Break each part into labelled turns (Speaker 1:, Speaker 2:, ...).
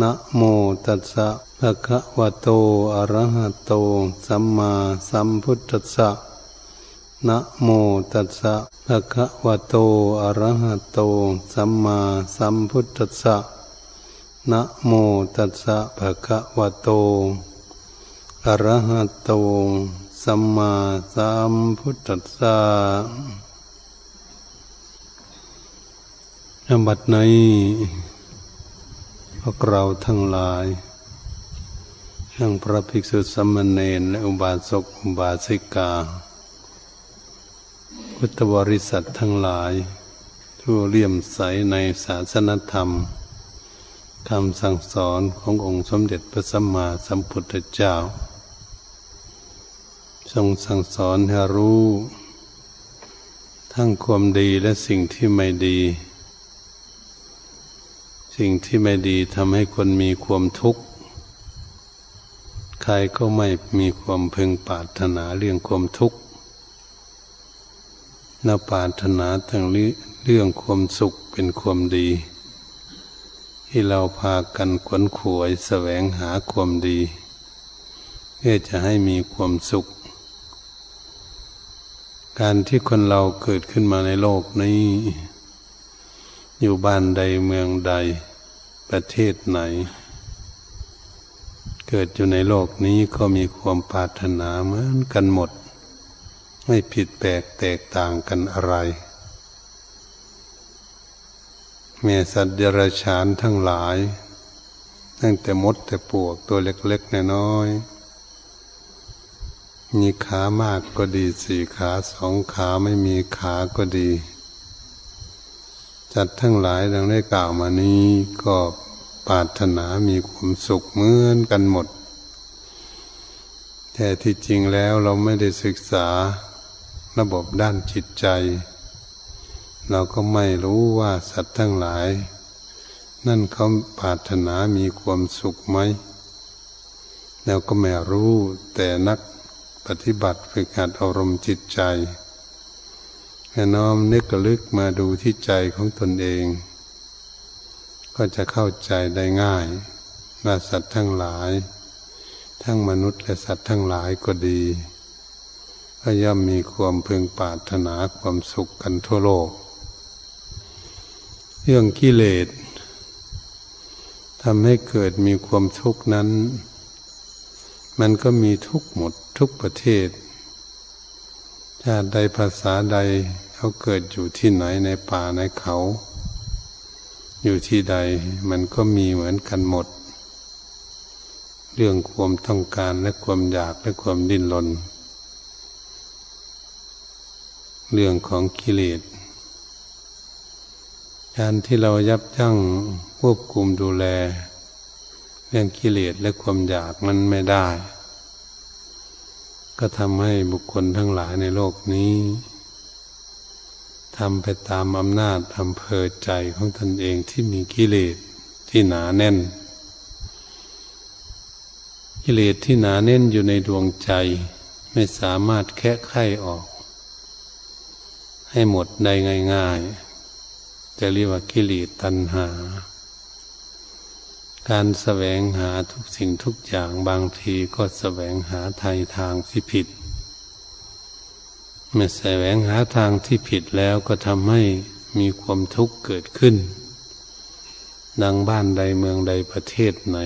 Speaker 1: นะโมตัสสะภะคะวะโต อะระหะโต สัมมาสัมพุทธัสสะนะโมตัสสะภะคะวะโต อะระหะโต สัมมาสัมพุทธัสสะนะโมตัสสะภะคะวะโต อะระหะโต สัมมาสัมพุทธัสสะบัดนี้ พวกเราทั้งหลาย ทั้งพระภิกษุสมณเณรและอุบาสกอุบาสิกา พุทธบริษัททั้งหลายผู้เลี่ยมใสในศาสนธรรมคำสั่งสอนขององค์สมเด็จพระสัมมาสัมพุทธเจ้า ทรงสั่งสอนให้รู้ ทั้งความดีและสิ่งที่ไม่ดี สิ่งที่ไม่ดีทำให้คนมีความทุกข์ ใครก็ไม่มีความพึงปรารถนาเรื่องความทุกข์นาปรารถนาทั้งเรื่องความสุขเป็นความดี ที่เราพากันขวนขวยแสวงหาความดี เพื่อจะให้มีความสุข การที่คนเราเกิดขึ้นมาในโลกนี้อยู่บ้านใดเมืองใด ประเทศไหน เกิดอยู่ในโลกนี้ก็มีความปรารถนาเหมือนกันหมด ไม่ผิดแปลกแตกต่างกันอะไรแม่สัตว์เดรัจฉานทั้งหลาย ตั้งแต่มดแต่ปวกตัวเล็กๆน้อยๆมีขามากก็ดีสี่ขาสองขาไม่มีขาก็ดี จัดทั้งหลายดังได้กล่าวมานี้ก็ปรารถนามีความสุขเหมือนกันหมด แต่ที่จริงแล้วเราไม่ได้ศึกษาระบบด้านจิตใจ เราก็ไม่รู้ว่าสัตว์ทั้งหลาย นั่นเขาปรารถนามีความสุขไหมเราก็ไม่รู้แต่นักปฏิบัติฝึกหัดอารมณ์จิตใจ ให้น้อมนึกกระลึกมาดูที่ใจของตนเอง ก็จะเข้าใจได้ง่ายว่าสัตว์ทั้งหลาย ทั้งมนุษย์และสัตว์ทั้งหลายก็ดีก็ย่อมมีความพึงปรารถนาความสุขกันทั่วโลก เรื่องกิเลสทำให้เกิดมีความทุกข์นั้น มันก็มีทุกหมดทุกประเทศ ชาติใดภาษาใดเขาเกิดอยู่ที่ไหนในป่าในเขา อยู่ที่ใดมันก็มีเหมือนกันหมด เรื่องความต้องการและความอยากและความดิ้นรนเรื่องของกิเลสการที่เรายับยั้งควบคุมดูแล เรื่องกิเลสและความอยากมันไม่ได้ ก็ทำให้บุคคลทั้งหลายในโลกนี้ทำไปตามอำนาจอำเภอใจของตนเองที่มีกิเลสที่หนาแน่น กิเลสที่หนาแน่นอยู่ในดวงใจ ไม่สามารถแค่ไขออก ให้หมดได้ง่ายๆจะเรียกว่ากิเลสตัณหา การแสวงหาทุกสิ่งทุกอย่างบางทีก็แสวงหาทางทางที่ผิด เมื่อแสวงหาทางที่ผิดแล้วก็ทำให้มีความทุกข์เกิดขึ้น ดังบ้านใดเมืองใดประเทศไหน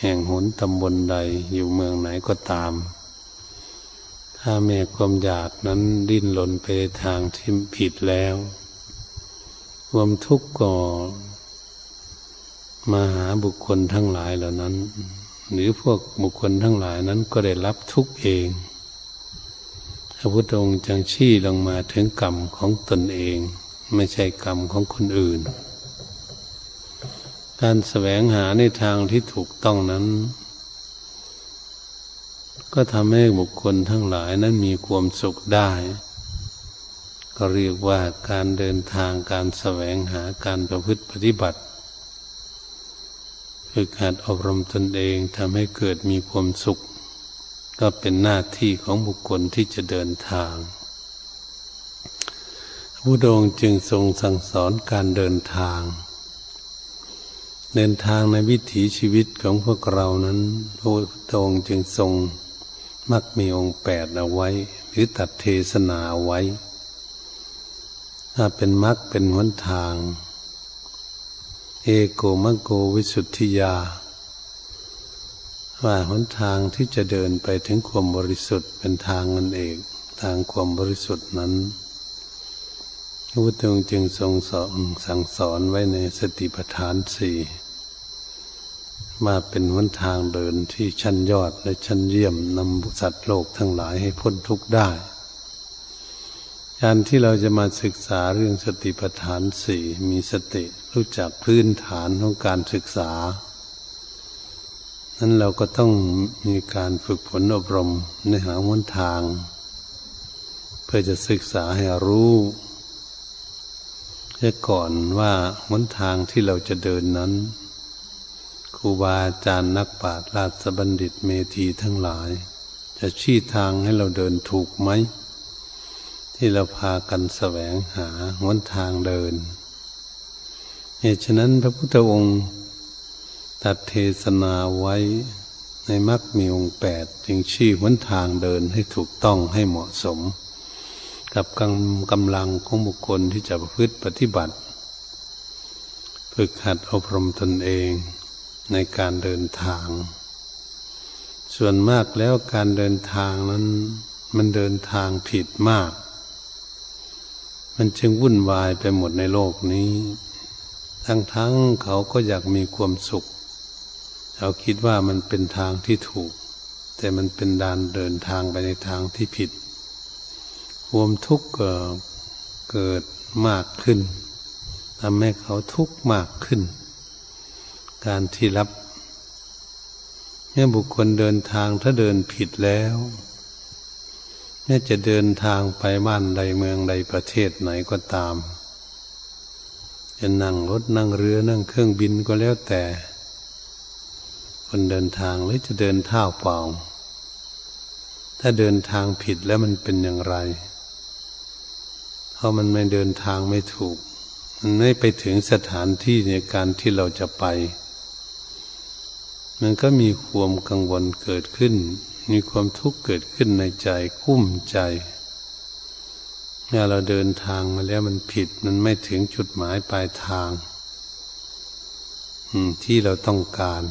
Speaker 1: แห่งหนตำบลใดอยู่เมืองไหนก็ตาม ถ้าแม่ความอยากนั้นดิ้นรนไปทางที่ผิดแล้ว ความทุกข์ก็ มาหาบุคคลทั้งหลายเหล่านั้น หรือพวกบุคคลทั้งหลายนั้นก็ได้รับทุกเองพระพุทธองค์จังชี้ลงมาถึงกรรมของตนเอง ไม่ใช่กรรมของคนอื่น การแสวงหาในทางที่ถูกต้องนั้น ก็ทำให้บุคคลทั้งหลายนั้นมีความสุขได้ ก็เรียกว่าการเดินทางการแสวงหาการประพฤติปฏิบัติึกหัดอบรมตนเองทำให้เกิดมีความสุข ก็เป็นหน้าที่ของบุคคลที่จะเดินทางพระองค์จึงทรงสั่งสอนการเดินทาง เดินทางในวิถีชีวิตของพวกเรานั้นพระพุทธองค์จึงทรงมักมีองค์แปดเอาไว้ หรือตัดเทศนาเอาไว้ ถ้าเป็นมักเป็นหนทาง เอโกมโกวิสุทธิยา ว่าหนทางที่จะเดินไปถึงความบริสุทธิ์เป็นทางนั่นเอง ทางความบริสุทธิ์นั้นพระพุทธองค์จึงทรงสอนสั่งสอนไว้ในสติปัฏฐานสี่มาเป็นหนทางเดินที่ชั้นยอดและชั้นเยี่ยมนำสัตว์โลกทั้งหลายให้พ้นทุกข์ได้การที่เราจะมาศึกษาเรื่องสติปัฏฐานสี่มีสติ รู้จักพื้นฐานของการศึกษา นั้นเราก็ต้องมีการฝึกฝนอบรมในหาหนทาง เพื่อจะศึกษาให้รู้แค่ก่อนว่าหนทางที่เราจะเดินนั้นครูบาอาจารย์นักปราชญ์ราชบัณฑิตเมธีทั้งหลาย จะชี้ทางให้เราเดินถูกไหม ที่เราพากันแสวงหาหนทางเดิน เหตุฉะนั้นพระพุทธองค์ตัดเทศนาไว้ในมรรคมีองค์แปดจึงชี้หนทางเดินให้ถูกต้องให้เหมาะสม กับกำกำลังของบุคคลที่จะประพฤติปฏิบัติ ฝึกหัดอบรมตนเองในการเดินทาง ส่วนมากแล้วการเดินทางนั้น มันเดินทางผิดมาก มันจึงวุ่นวายไปหมดในโลกนี้ ทั้งทั้งเขาก็อยากมีความสุข เขาคิดว่ามันเป็นทางที่ถูก แต่มันเป็นดานเดินทางไปในทางที่ผิด ความทุกข์เกิดมากขึ้นทำให้เขาทุกข์มากขึ้น การที่รับเมื่อบุคคลเดินทางถ้าเดินผิดแล้วแม้จะเดินทางไปบ้านใดเมืองใดประเทศไหนก็ตาม จะนั่งรถนั่งเรือนั่งเครื่องบินก็แล้วแต่ คนเดินทางหรือจะเดินเท้าเปล่า ถ้าเดินทางผิดแล้วมันเป็นอย่างไร เพราะมันไม่เดินทางไม่ถูก มันไม่ไปถึงสถานที่ในการที่เราจะไป มันก็มีความกังวลเกิดขึ้น มีความทุกข์เกิดขึ้นในใจคุ้มใจ เมื่อเราเดินทางมาแล้วมันผิด มันไม่ถึงจุดหมายปลายทาง ที่เราต้องการ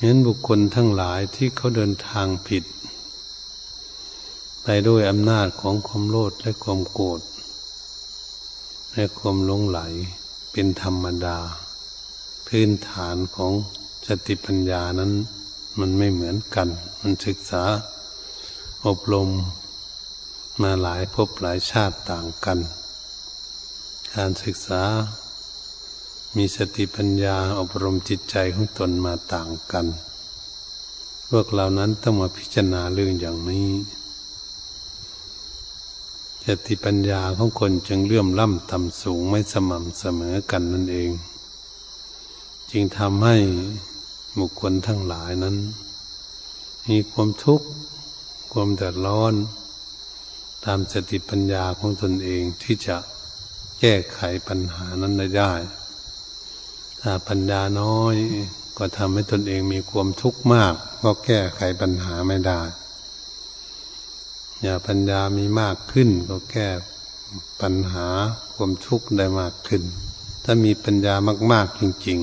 Speaker 1: เห็นบุคคลทั้งหลายที่เขาเดินทางผิด ไปด้วยอำนาจของความโลภและความโกรธและความหลงไหลเป็นธรรมดา พื้นฐานของสติปัญญานั้น มันไม่เหมือนกัน มันศึกษาอบรม มาหลายภพหลายชาติต่างกัน การศึกษา มีสติปัญญาอบรมจิตใจของตนมาต่างกัน พวกเรานั้นต้องมาพิจารณาเรื่องอย่างนี้ สติปัญญาของคนจึงเลื่อมล่ำต่ำสูงไม่สม่ำเสมอกันนั่นเอง จึงทำให้บุคคลทั้งหลายนั้น มีความทุกข์ ความเดือดร้อน ตามสติปัญญาของตนเองที่จะแก้ไขปัญหานั้นได้ถ้าปัญญาน้อยก็ทำให้ตนเองมีความทุกข์มาก ก็แก้ไขปัญหาไม่ได้อย่าปัญญามีมากขึ้น ก็แก้ปัญหาความทุกข์ได้มากขึ้น ถ้ามีปัญญามากๆจริง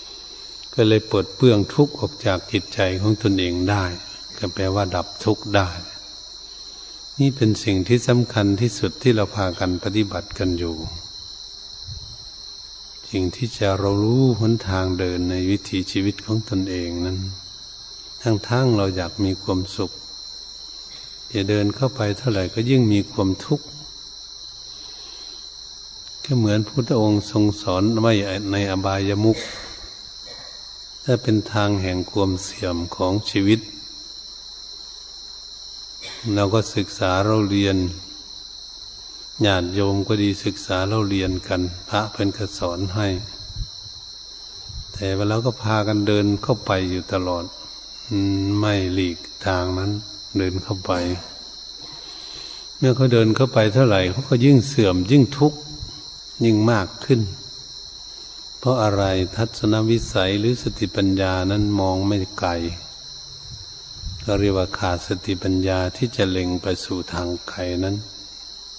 Speaker 1: ๆ ก็เลยเปลดเปลื้องทุกข์ออกจากจิตใจของตนเองได้ ก็แปลว่าดับทุกข์ได้ นี่เป็นสิ่งที่สำคัญที่สุดที่เราพากันปฏิบัติกันอยู่ สิ่งที่จะเรารู้หนทางเดินในวิถีชีวิตของตนเองนั้น ทั้งๆเราอยากมีความสุขจะเดินเข้าไปเท่าไหร่ก็ยิ่งมีความทุกข์ก็เหมือนพุทธองค์ทรงสอนไว้ในอบายมุขถ้าเป็นทางแห่งความเสื่อมของชีวิต เราก็ศึกษาเราเรียนญาติโยมก็ดีศึกษาเราเรียนกัน พระเป็นกระสอนให้ แต่ว่าเราก็พากันเดินเข้าไปอยู่ตลอดไม่หลีกทางนั้น เดินเข้าไป เมื่อเขาเดินเข้าไปเท่าไหร่เขาก็ยิ่งเสื่อมยิ่งทุกข์ยิ่งมากขึ้น เพราะอะไรทัศนวิสัยหรือสติปัญญานั้นมองไม่ไกล ก็เรียกว่าขาดสติปัญญาที่จะเล็งไปสู่ทางไกลนั้น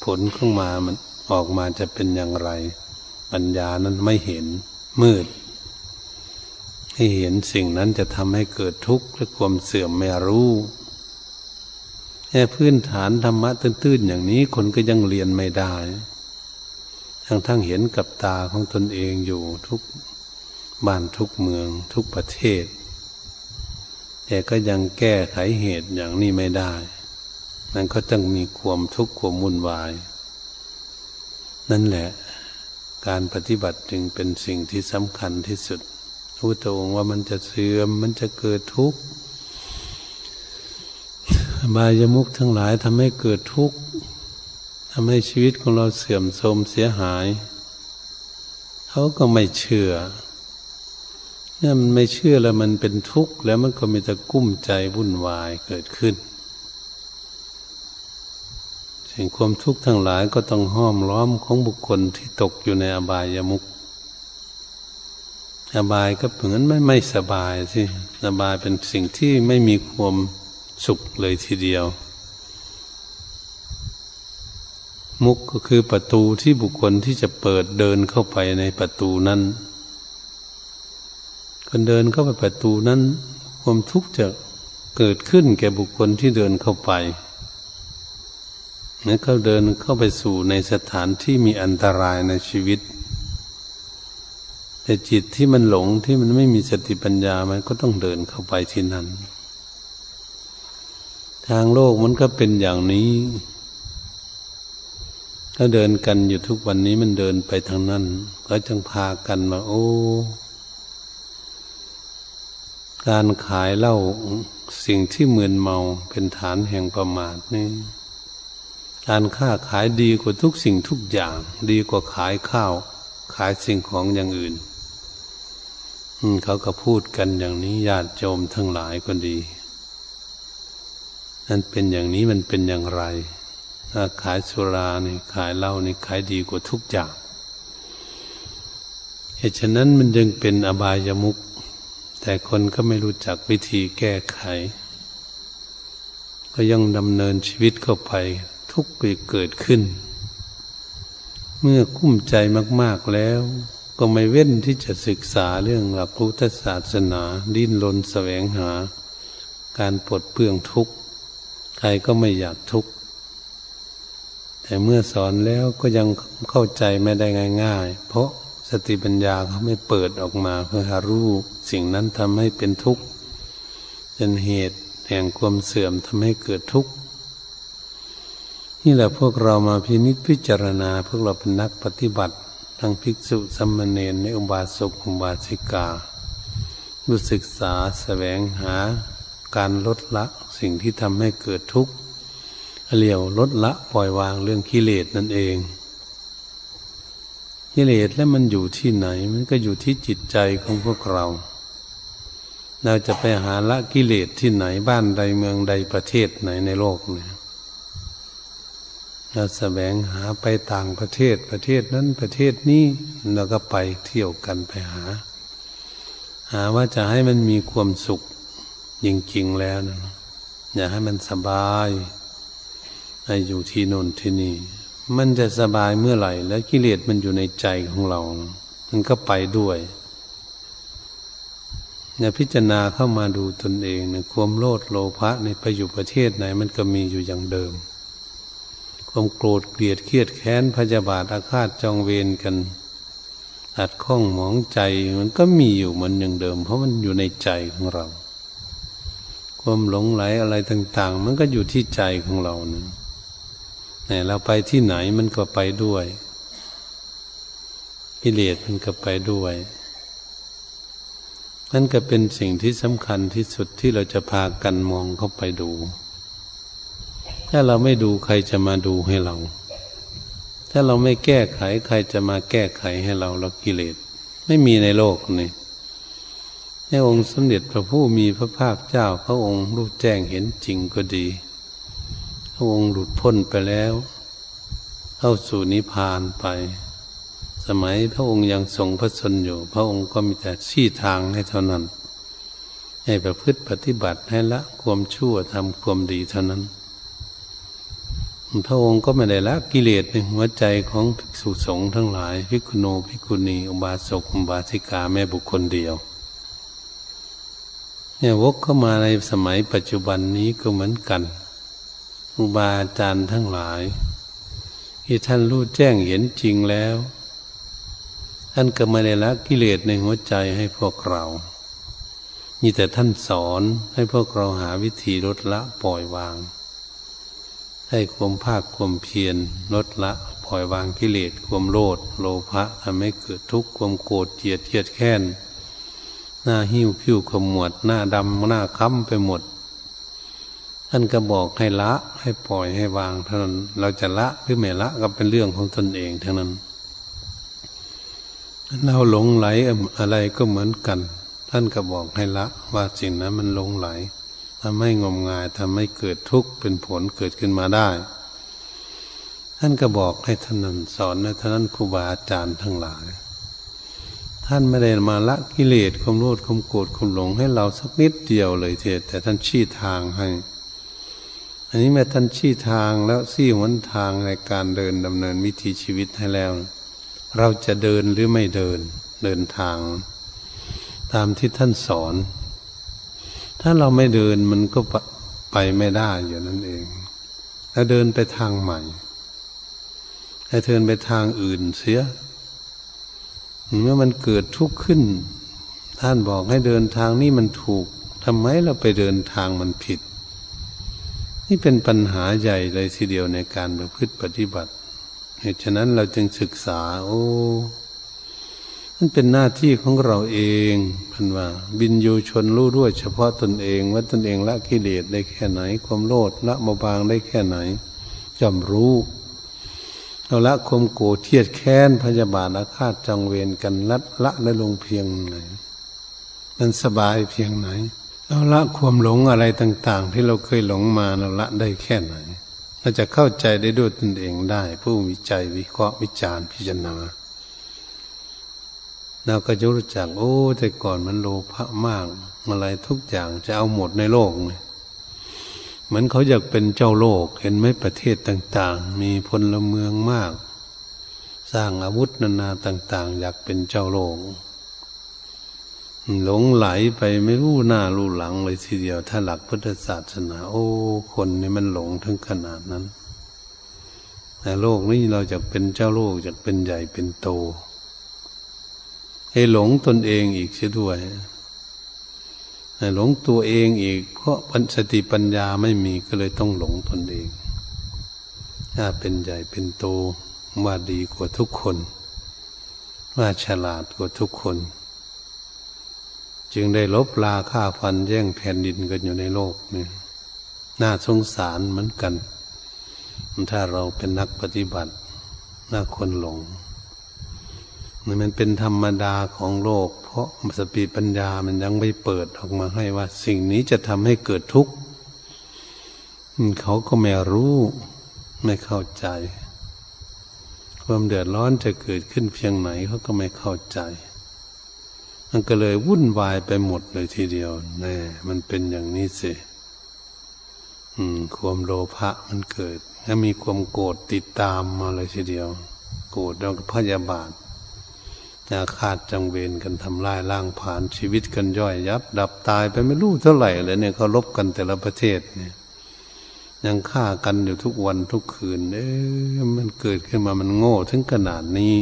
Speaker 1: ผลขึ้นมามันออกมาจะเป็นอย่างไร ปัญญานั้นไม่เห็นมืด ให้เห็นสิ่งนั้นจะทำให้เกิดทุกข์และความเสื่อมไม่รู้แค่พื้นฐานธรรมะตื้นๆอย่างนี้คนก็ยังเรียนไม่ได้ทั้งทั้งเห็นกับตาของตนเองอยู่ทุกบ้านทุกเมืองทุกประเทศ แต่ก็ยังแก้ไขเหตุอย่างนี้ไม่ได้นั่นก็ต้องมีความทุกข์ความวุ่นวาย นั่นแหละ การปฏิบัติจึงเป็นสิ่งที่สำคัญที่สุดพุทธองว่ามันจะเสื่อม มันจะเกิดทุกข์บายมุกทั้งหลายทำให้เกิดทุกข์ทำให้ชีวิตของเราเสื่อมโทรมเสียหาย เขาก็ไม่เชื่อ เนี่ยมันไม่เชื่อแล้วมันเป็นทุกข์แล้วมันก็มีแต่กุ้มใจวุ่นวายเกิดขึ้นสิ่งความทุกข์ทั้งหลายก็ต้องห้อมล้อมของบุคคลที่ตกอยู่ในอบายามุขอบายก็เหมือนไม่ไม่สบายสิอบายเป็นสิ่งที่ไม่มีความสุขเลยทีเดียว มุกก็คือประตูที่บุคคลที่จะเปิดเดินเข้าไปในประตูนั้น คนเดินเข้าไปประตูนั้น ความทุกข์จะเกิดขึ้นแก่บุคคลที่เดินเข้าไปนั่นเขาเดินเข้าไปสู่ในสถานที่มีอันตรายในชีวิต แต่จิตที่มันหลงที่มันไม่มีสติปัญญามันก็ต้องเดินเข้าไปที่นั่นทางโลกมันก็เป็นอย่างนี้ถ้าเดินกันอยู่ทุกวันนี้มันเดินไปทางนั้น ก็จึงพากันมาโอ้ การขายเหล้าสิ่งที่เหมือนเมาเป็นฐานแห่งประมาทนี่การค้าขายดีกว่าทุกสิ่งทุกอย่าง ดีกว่าขายข้าว ขายสิ่งของอย่างอื่นเขาก็พูดกันอย่างนี้ญาติโยมทั้งหลายก็ดีนั่นเป็นอย่างนี้มันเป็นอย่างไรถ้าขายสุรานี่ขายเหล้านี่ขายดีกว่าทุกอย่างเหตุฉะนั้นมันยังเป็นอบายามุก แต่คนก็ไม่รู้จักวิธีแก้ไข ก็ยังดำเนินชีวิตเข้าไปทุกปีเกิดขึ้น เมื่อคุ้มใจมาก ๆแล้ว ก็ไม่เว้นที่จะศึกษาเรื่องหลักพุทธศาสนา ดิ้นรนแสวงหา การปลดเปลื้องทุกข์ ใครก็ไม่อยากทุกข์ แต่เมื่อสอนแล้วก็ยังเข้าใจไม่ได้ง่าย ๆ เพราะ สติปัญญาเขาไม่เปิดออกมาเพื่อหารู้สิ่งนั้นทำให้เป็นทุกข์เป็นเหตุแห่งความเสื่อมทำให้เกิดทุกข์นี่แหละพวกเรามาพินิจพิจารณา พวกเราเป็นนักปฏิบัติ ทั้งภิกษุสัมมเนรในอุบาสกอุบาสิการู้ศึกษาแสวงหาการลดละสิ่งที่ทำให้เกิดทุกข์เลียวลดละปล่อยวางเรื่องกิเลสนั่นเอง กิเลสแล้วมันอยู่ที่ไหน มันก็อยู่ที่จิตใจของพวกเรา เราจะไปหาละกิเลสที่ไหนบ้านใดเมืองใดประเทศไหนในโลกเนี่ยเราแสวงหาไปต่างประเทศประเทศนั้นประเทศนี้เราก็ไปเที่ยวกันไปหา หาว่าจะให้มันมีความสุขจริงๆแล้วนะอยากให้มันสบายให้อยู่ที่นนที่นี่ มันจะสบายเมื่อไหร่ แล้วกิเลสมันอยู่ในใจของเรา มันก็ไปด้วยเนี่ยพิจารณาเข้ามาดูตนเองเนี่ยความโลดโลภะในไปอยู่ประเทศไหน มันก็มีอยู่อย่างเดิม ความโกรธเกลียดเครียดแค้นพยาบาทอาฆาตจองเวรกันอัดข้องหมองใจมันก็มีอยู่เหมือนอย่างเดิม เพราะมันอยู่ในใจของเรา ความหลงไหลอะไรต่าง ๆ มันก็อยู่ที่ใจของเราเนี่ย เนี่ยเราไปที่ไหนมันก็ไปด้วยกิเลสมันก็ไปด้วยนั่นก็เป็นสิ่งที่สำคัญที่สุดที่เราจะพากันมองเข้าไปดู ถ้าเราไม่ดูใครจะมาดูให้เรา ถ้าเราไม่แก้ไขใครจะมาแก้ไขให้เราเรากิเลสไม่มีในโลกนี่ในองค์สมเด็จพระผู้มีพระภาคเจ้าพระองค์รู้แจ้งเห็นจริงก็ดี พระองค์หลุดพ้นไปแล้ว เข้าสู่นิพพานไป สมัยพระองค์ยังทรงพระชนอยู่ พระองค์ก็มีแต่ชี้ทางให้เท่านั้น ให้ประพฤติปฏิบัติให้ละความชั่วทำความดีเท่านั้น พระองค์ก็ไม่ได้ละกิเลสในหัวใจของภิกษุสงฆ์ทั้งหลายภิกขุโนภิกขุณีอุบาสกอุบาสิกาแม่บุคคลเดียวเนี่ยวกเข้ามาในสมัยปัจจุบันนี้ก็เหมือนกัน อุบาอาจารย์ทั้งหลาย ที่ท่านรู้แจ้งเห็นจริงแล้ว ท่านก็ไม่ได้ละกิเลสในหัวใจให้พวกเรามีแต่ท่านสอนให้พวกเราหาวิธีลดละปล่อยวาง ให้ความภาคความเพียรลดละปล่อยวางกิเลสความโลดโลภะทำให้เกิดทุกข์ความโกรธเจียดเทียดแค้นหน้าหิ้วผิวขมวดหน้าดำหน้าค้ำไปหมด ท่านก็บอกให้ละให้ปล่อยให้วางเท่านั้น เราจะละหรือไม่ละก็เป็นเรื่องของตนเองเท่านั้น เราหลงไหลอะไรก็เหมือนกัน ท่านก็บอกให้ละ ว่าสิ่งนั้นมันหลงไหลทำให้งมงายทำให้เกิดทุกข์เป็นผลเกิดขึ้นมาได้ ท่านก็บอกให้ท่านนั้นสอนให้ท่านนั้นครูบาอาจารย์ทั้งหลาย ท่านไม่ได้มาละกิเลสความโลภความโกรธความหลงให้เราสักนิดเดียวเลยเถิดแต่ท่านชี้ทางให้ อันนี้แม้ท่านชี้ทางแล้วซี้หนทางในการเดินดำเนินวิถีชีวิตให้แล้ว เราจะเดินหรือไม่เดินเดินทาง ตามที่ท่านสอน ถ้าเราไม่เดินมันก็ไปไม่ได้อยู่นั่นเอง แล้วเดินไปทางใหม่ให้เดินไปทางอื่นเสียเมื่อมันเกิดทุกข์ขึ้น ท่านบอกให้เดินทางนี้มันถูกทำไมเราไปเดินทางมันผิด นี่เป็นปัญหาใหญ่เลยทีเดียวในการประพฤติปฏิบัติ เหตุฉะนั้นเราจึงศึกษา โอ้มันเป็นหน้าที่ของเราเองพันว่าบินยูชนรู้ด้วยเฉพาะตนเองว่าตนเองละกิเลสได้แค่ไหน ความโลดละมาบางได้แค่ไหนจำรู้เราละคมโกรธเทียดแค้นพยาบาทอาฆาตจังเวรกันละละได้ลงเพียงไหน มันสบายเพียงไหน เราละความหลงอะไรต่าง ๆ ที่เราเคยหลงมาเราละได้แค่ไหนเราจะเข้าใจได้ด้วยตนเองได้ ผู้วิจัยวิเคราะห์วิจารณ์พิจารณาเราก็จะรู้จักโอ้แต่ก่อนมันโลภมากอะไรทุกอย่างจะเอาหมดในโลกเลยเหมือนเขาอยากเป็นเจ้าโลก เห็นไหมประเทศต่าง ๆ มีพลเมืองมาก สร้างอาวุธนานาต่าง ๆ อยากเป็นเจ้าโลก หลงไหลไปไม่รู้หน้ารู้หลังเลยทีเดียว ถ้าหลักพุทธศาสนา โอ้ คนนี่มันหลงถึงขนาดนั้น แต่โลกนี้เราจะเป็นเจ้าโลกจะเป็นใหญ่เป็นโต ให้หลงตนเองอีกเสียด้วยหลงตัวเองอีก เพราะปัญสติปัญญาไม่มีก็เลยต้องหลงตนเองถ้าเป็นใหญ่เป็นโตว่าดีกว่าทุกคน ว่าฉลาดกว่าทุกคน จึงได้ลบลาฆ่าฟันแย่งแผ่นดินกันอยู่ในโลกนี่น่าสงสารเหมือนกัน ถ้าเราเป็นนักปฏิบัติ น่าคนหลงมันเป็นธรรมดาของโลก เพราะสติปัญญามันยังไม่เปิดออกมาให้ว่า สิ่งนี้จะทำให้เกิดทุกข์เขาก็ไม่รู้ไม่เข้าใจ ความเดือดร้อนจะเกิดขึ้นเพียงไหนเขาก็ไม่เข้าใจ มันก็เลยวุ่นวายไปหมดเลยทีเดียวแน่มันเป็นอย่างนี้สิความโลภะมันเกิดถ้ามีความโกรธติดตามมาเลยทีเดียว โกรธแล้วก็พยาบาทอาฆาตจังเวรกันทำลายล่างผ่านชีวิตกันย่อยยับ ดับตายไปไม่รู้เท่าไหร่เลยเนี่ยเขาลบกันแต่ละประเทศเนี่ย ยังฆ่ากันอยู่ทุกวันทุกคืน เอ๊ะมันเกิดขึ้นมามันโง่ถึงขนาดนี้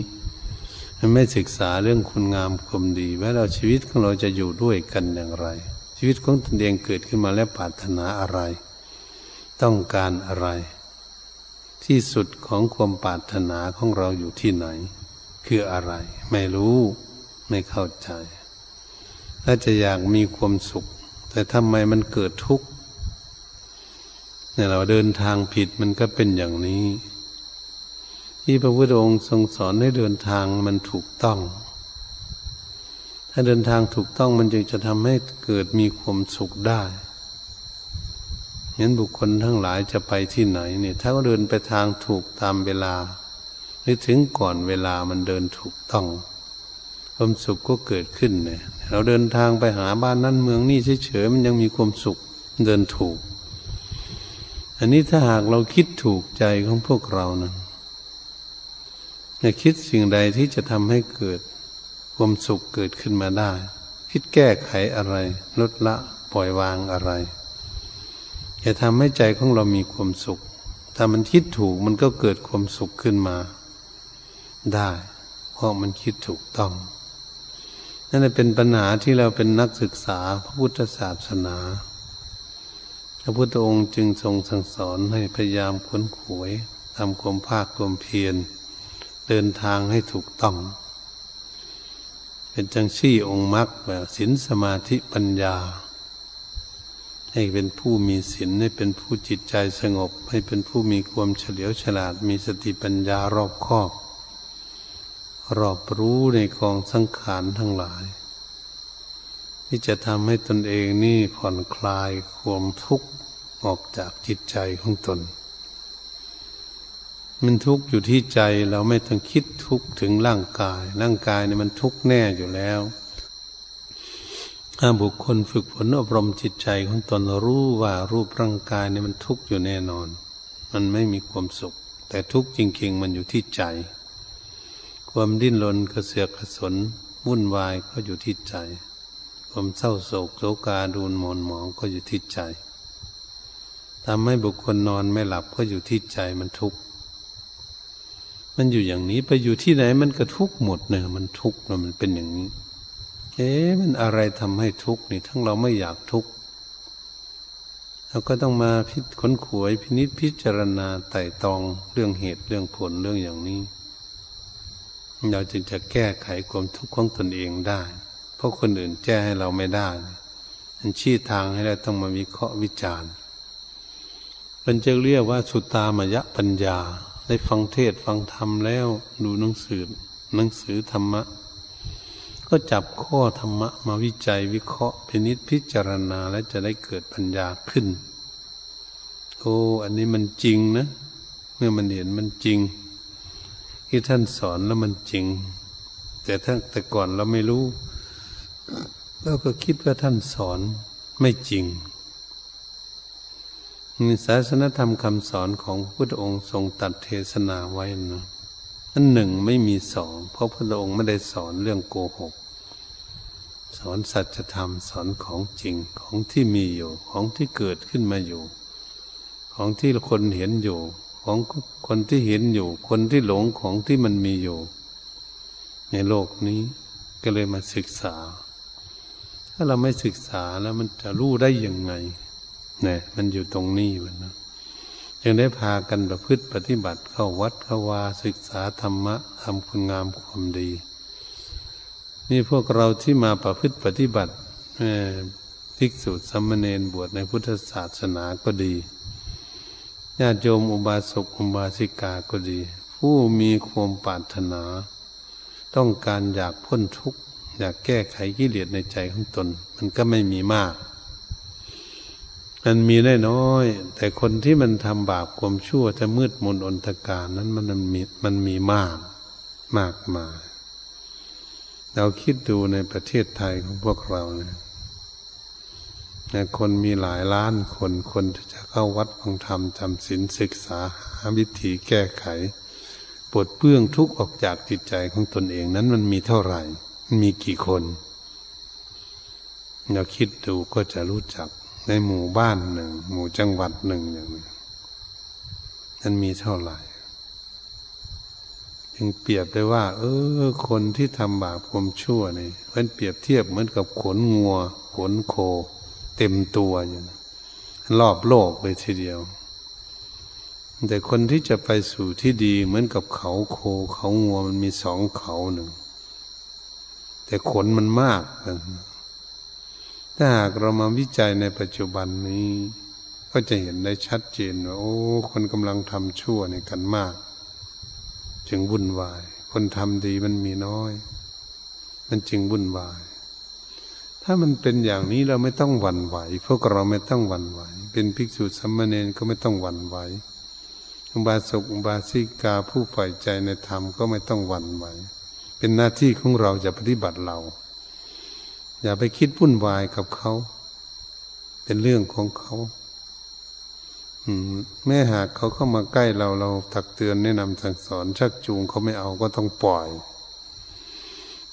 Speaker 1: ไม่ศึกษาเรื่องคุณงามความดีว่าเราชีวิตของเราจะอยู่ด้วยกันอย่างไร ชีวิตของตนเองเกิดขึ้นมาแล้วปรารถนาอะไร ต้องการอะไร ที่สุดของความปรารถนาของเราอยู่ที่ไหน คืออะไร ไม่รู้ไม่เข้าใจถ้าจะอยากมีความสุข แต่ทำไมมันเกิดทุกข์เนี่ยเราเดินทางผิดมันก็เป็นอย่างนี้ ที่พระพุทธองค์ทรงสอนให้เดินทางมันถูกต้อง ถ้าเดินทางถูกต้องมันจึงจะทำให้เกิดมีความสุขได้งั้นบุคคลทั้งหลายจะไปที่ไหนเนี่ยถ้าเขาเดินไปทางถูกตามเวลา หรือถึงก่อนเวลามันเดินถูกต้อง ความสุขก็เกิดขึ้นเนี่ยเราเดินทางไปหาบ้านนั้นเมืองนี่เฉยๆมันยังมีความสุขเดินถูก อันนี้ถ้าหากเราคิดถูกใจของพวกเรานะ จะคิดสิ่งใดที่จะทำให้เกิดความสุขเกิดขึ้นมาได้ คิดแก้ไขอะไร ลดละปล่อยวางอะไรจะทำให้ใจของเรามีความสุข ถ้ามันคิดถูกมันก็เกิดความสุขขึ้นมา ได้ เพราะมันคิดถูกต้อง นั่นเป็นปัญหาที่เราเป็นนักศึกษาพระพุทธศาสนา พระพุทธองค์จึงทรงสั่งสอนให้พยายามค้นขวยทำความภาคความเพียร เดินทางให้ถูกต้อง เป็นจังชี่องค์มรรคแบบศีลสมาธิปัญญา ให้เป็นผู้มีศีลให้เป็นผู้จิตใจสงบ ให้เป็นผู้มีความเฉลียวฉลาด มีสติปัญญารอบคอบรอบรู้ในกองสังขารทั้งหลาย ที่จะทำให้ตนเองนี่ผ่อนคลายความทุกข์ออกจากจิตใจของตน มันทุกข์อยู่ที่ใจเราไม่ต้องคิดทุกข์ถึงร่างกาย ร่างกายนี่มันทุกข์แน่อยู่แล้วถ้าบุคคลฝึกฝนอบรมจิตใจของตนรู้ว่ารูปร่างกายนี่มันทุกข์อยู่แน่นอน มันไม่มีความสุข แต่ทุกข์จริงๆ มันอยู่ที่ใจ ความดิ้นรนกระเสือกกระสนวุ่นวายก็อยู่ที่ใจ ความเศร้าโศกโศกาดูนหมอนหมองก็อยู่ที่ใจทำให้บุคคลนอนไม่หลับก็อยู่ที่ใจมันทุกข์ มันอยู่อย่างนี้ไปอยู่ที่ไหนมันก็ทุกข์หมดเนอะมันทุกข์มันเป็นอย่างนี้ เอ๊ะมันอะไรทำให้ทุกข์นี่ ทั้งเราไม่อยากทุกข์เราก็ต้องมาพิจค้นขวยพินิจพิจารณาไต่ตองเรื่องเหตุเรื่องผลเรื่องอย่างนี้ เราจึงจะแก้ไขความทุกข์ของตนเองได้ เพราะคนอื่นแก้ให้เราไม่ได้มันชี้ทางให้เราต้องมาวิเคราะห์วิจารณ์มันจะเรียกว่าสุตามยะปัญญา ได้ฟังเทศฟังธรรมแล้ว ดูหนังสือหนังสือธรรมะ ก็จับข้อธรรมะมาวิจัยวิเคราะห์พินิจพิจารณาและจะได้เกิดปัญญาขึ้น โอ้อันนี้มันจริงนะ เมื่อมันเห็นมันจริง ที่ท่านสอนแล้วมันจริง แต่ทั้งแต่ก่อนเราไม่รู้เราก็คิดว่าท่านสอนไม่จริง มีศาสนธรรมคำสอนของพระพุทธองค์ทรงตัดเทศนาไว้นะอันหนึ่งไม่มีสองเพราะพระองค์ไม่ได้สอนเรื่องโกหก สอนสัจธรรมสอนของจริงของที่มีอยู่ของที่เกิดขึ้นมาอยู่ ของที่คนเห็นอยู่ ของคนที่เห็นอยู่ คนที่หลงของที่มันมีอยู่ ในโลกนี้ก็เลยมาศึกษา ถ้าเราไม่ศึกษาแล้วมันจะรู้ได้ยังไง เนี่ยมันอยู่ตรงนี้มันนะยังได้พากันประพฤติปฏิบัติเข้าวัดเข้าวาศึกษาธรรมะทำคุณงามความดี นี่พวกเราที่มาประพฤติปฏิบัติภิกษุสัมเนนบวชในพุทธศาสนาก็ดีญาติโยมอุบาสกอุบาสิกาก็ดี ผู้มีความปรารถนา ต้องการอยากพ้นทุกข์ อยากแก้ไขกิเลสในใจของตน มันก็ไม่มีมาก มันมีได้น้อย แต่คนที่มันทำบาปความชั่วจะมืดมนอนตการนั้นมันมีมันมีมากมากมายเราคิดดูในประเทศไทยของพวกเราเนี่ยคนมีหลายล้านคนคนจะเข้าวัดฟังธรรมจำศีลศึกษาหาวิธีแก้ไขปลดเปื้องทุกข์ออกจากจิตใจของตนเองนั้นมันมีเท่าไหร่ มีกี่คน เราคิดดูก็จะรู้จัก ในหมู่บ้านหนึ่ง หมู่จังหวัดหนึ่งอย่างนี้นั้นมีเท่าไหร่ยังเปรียบได้ว่า เออ คนที่ทำบาปความชั่วนี่มันเปรียบเทียบเหมือนกับขนงัว ขนโค เต็มตัวอยู่นะรอบโลกเลยทีเดียว แต่คนที่จะไปสู่ที่ดีเหมือนกับเขาโค เขางัวมันมีสองเขาหนึ่ง แต่ขนมันมากนะ ถ้าหากเรามาวิจัยในปัจจุบันนี้ ก็จะเห็นได้ชัดเจนว่าโอ้ คนกำลังทำชั่วในกันมาก จึงวุ่นวาย คนทำดีมันมีน้อย มันจึงวุ่นวาย ถ้ามันเป็นอย่างนี้เราไม่ต้องหวั่นไหว พวกเราไม่ต้องหวั่นไหว เป็นภิกษุสัมมาเนนก็ไม่ต้องหวั่นไหวอุบาสกอุบาสิกาผู้ฝ่ใจในธรรมก็ไม่ต้องหวั่นไหว เป็นหน้าที่ของเราจะปฏิบัติเรา อย่าไปคิดวุ่นวายกับเขา เป็นเรื่องของเขาแม่หากเขาเข้ามาใกล้เราเราตักเตือนแนะนำสั่งสอนชักจูงเขาไม่เอาก็ต้องปล่อย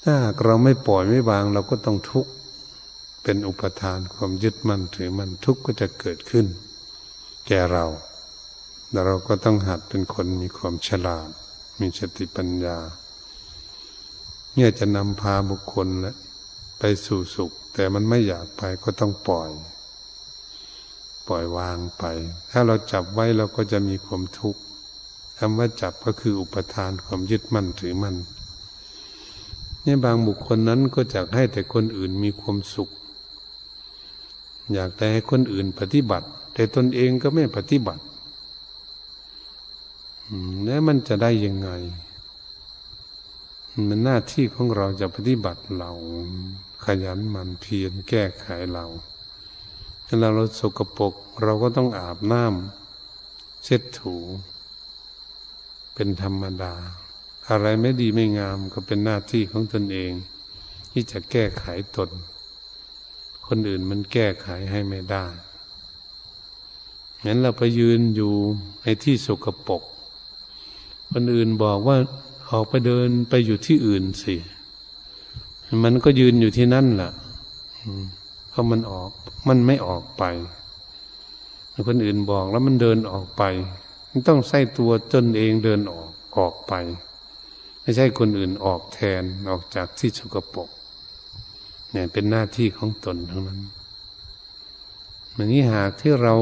Speaker 1: ถ้าหากเราไม่ปล่อยไม่วางเราก็ต้องทุกข์เป็นอุปทานความยึดมั่นถือมันทุกข์ก็จะเกิดขึ้น แก่เราแต่เราก็ต้องหัดเป็นคนมีความฉลาด มีสติปัญญา เนี่ยจะนำพาบุคคลและ ไปสู่สุข แต่มันไม่อยากไปก็ต้องปล่อย ปล่อยวางไป ถ้าเราจับไว้เราก็จะมีความทุกข์คำว่าจับก็คืออุปทานความยึดมั่นถือมั่นเนี่ยบางบุคคลนั้นก็จะให้แต่คนอื่นมีความสุข อยากแต่ให้คนอื่นปฏิบัติ แต่ตนเองก็ไม่ปฏิบัติแล้วมันจะได้ยังไง มันหน้าที่ของเราจะปฏิบัติเรา ขยันมันเพียรแก้ไขเราถ้าเราเราสกปรกเราก็ต้องอาบน้ำเช็ดถู เป็นธรรมดา อะไรไม่ดีไม่งามก็เป็นหน้าที่ของตนเอง ที่จะแก้ไขตน คนอื่นมันแก้ไขให้ไม่ได้งั้นเราไปยืนอยู่ในที่สกปรกคนอื่นบอกว่าออกไปเดินไปอยู่ที่อื่นสิ มันก็ยืนอยู่ที่นั่นแหละเพราะมันออก มันไม่ออกไปคนอื่นบอกแล้วมันเดินออกไป มันต้องใส่ตัวจนเองเดินออกออกไป ไม่ใช่คนอื่นออกแทนออกจากที่สกปรกเนี่ยเป็นหน้าที่ของตนทั้งนั้นมันนี้หากที่เรา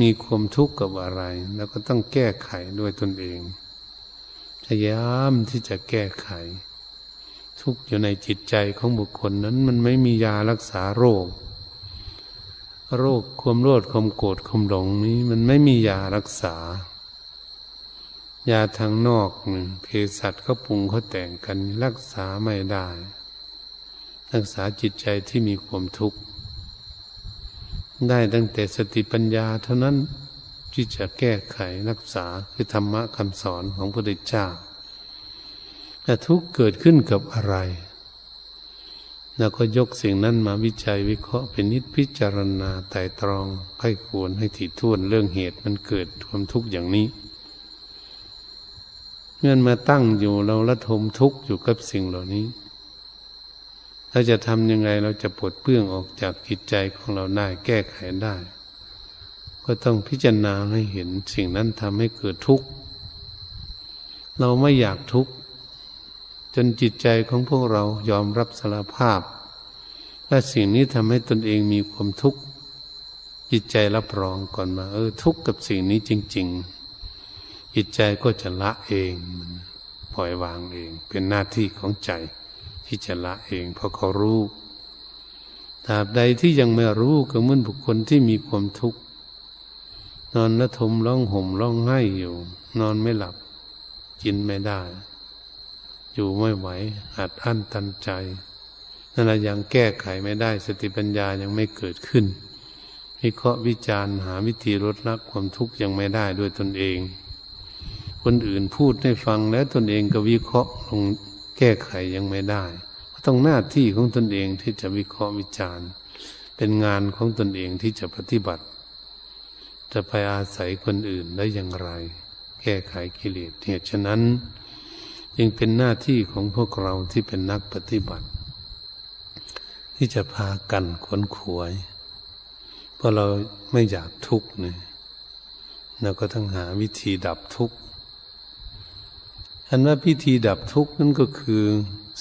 Speaker 1: มีความทุกข์กับอะไรแล้วก็ต้องแก้ไขด้วยตนเองพยายามที่จะแก้ไข ทุกอยู่ในจิตใจของบุคคลนั้น มันไม่มียารักษาโรค โรคความโลดความโกรธความหลงนี้มันไม่มียารักษา ยาทางนอกเภสัชเขาปรุงเขาแต่งกันรักษาไม่ได้ รักษาจิตใจที่มีความทุกข์ได้ตั้งแต่สติปัญญาเท่านั้นที่จะแก้ไขรักษาคือธรรมะคำสอนของพระพุทธเจ้า แต่ทุกเกิดขึ้นกับอะไรแล้วก็ยกสิ่งนั้นมาวิจัยวิเคราะห์เป็นนิจพิจารณาไต่ตรองให้ควรให้ถี่ถ้วนเรื่องเหตุมันเกิดความทุกข์อย่างนี้เมื่อนมาตั้งอยู่เราละทมทุกข์อยู่กับสิ่งเหล่านี้เราจะทำยังไงเราจะปลดเปลื้องออกจากจิตใจของเราได้แก้ไขได้ ก็ต้องพิจารณาให้เห็นสิ่งนั้นทำให้เกิดทุกข์เราไม่อยากทุกข์ จนจิตใจของพวกเรายอมรับสารภาพว่าสิ่งนี้ทำให้ตนเองมีความทุกข์จิตใจรับรองก่อนมา เออ ทุกข์กับสิ่งนี้จริง ๆ จิตใจก็จะละเองปล่อยวางเอง เป็นหน้าที่ของใจ ที่จะละเองเพราะเขารู้ตราบใดที่ยังไม่รู้ก็เหมือนบุคคลที่มีความทุกข์นอนละทมร้องห่มร้องไห้อยู่ นอนไม่หลับ กินไม่ได้ อยู่ไม่ไหวอัดอั้นตันใจนั่นแหละยังแก้ไขไม่ได้ สติปัญญายังไม่เกิดขึ้นวิเคราะห์วิจารณ์หาวิธีลดละความทุกข์ยังไม่ได้ด้วยตนเอง คนอื่นพูดให้ฟังแล้วตนเองก็วิเคราะห์ลงแก้ไขยังไม่ได้ต้องหน้าที่ของตนเองที่จะวิเคราะห์วิจารณ์ เป็นงานของตนเองที่จะปฏิบัติ จะไปอาศัยคนอื่นได้อย่างไร แก้ไขกิเลสเหตุฉะนั้น ยังเป็นหน้าที่ของพวกเราที่เป็นนักปฏิบัติ ที่จะพากันขวนขวย เพราะเราไม่อยากทุกข์เนี่ยเราก็ต้องหาวิธีดับทุกข์อันว่าพิธีดับทุกข์นั่นก็คือ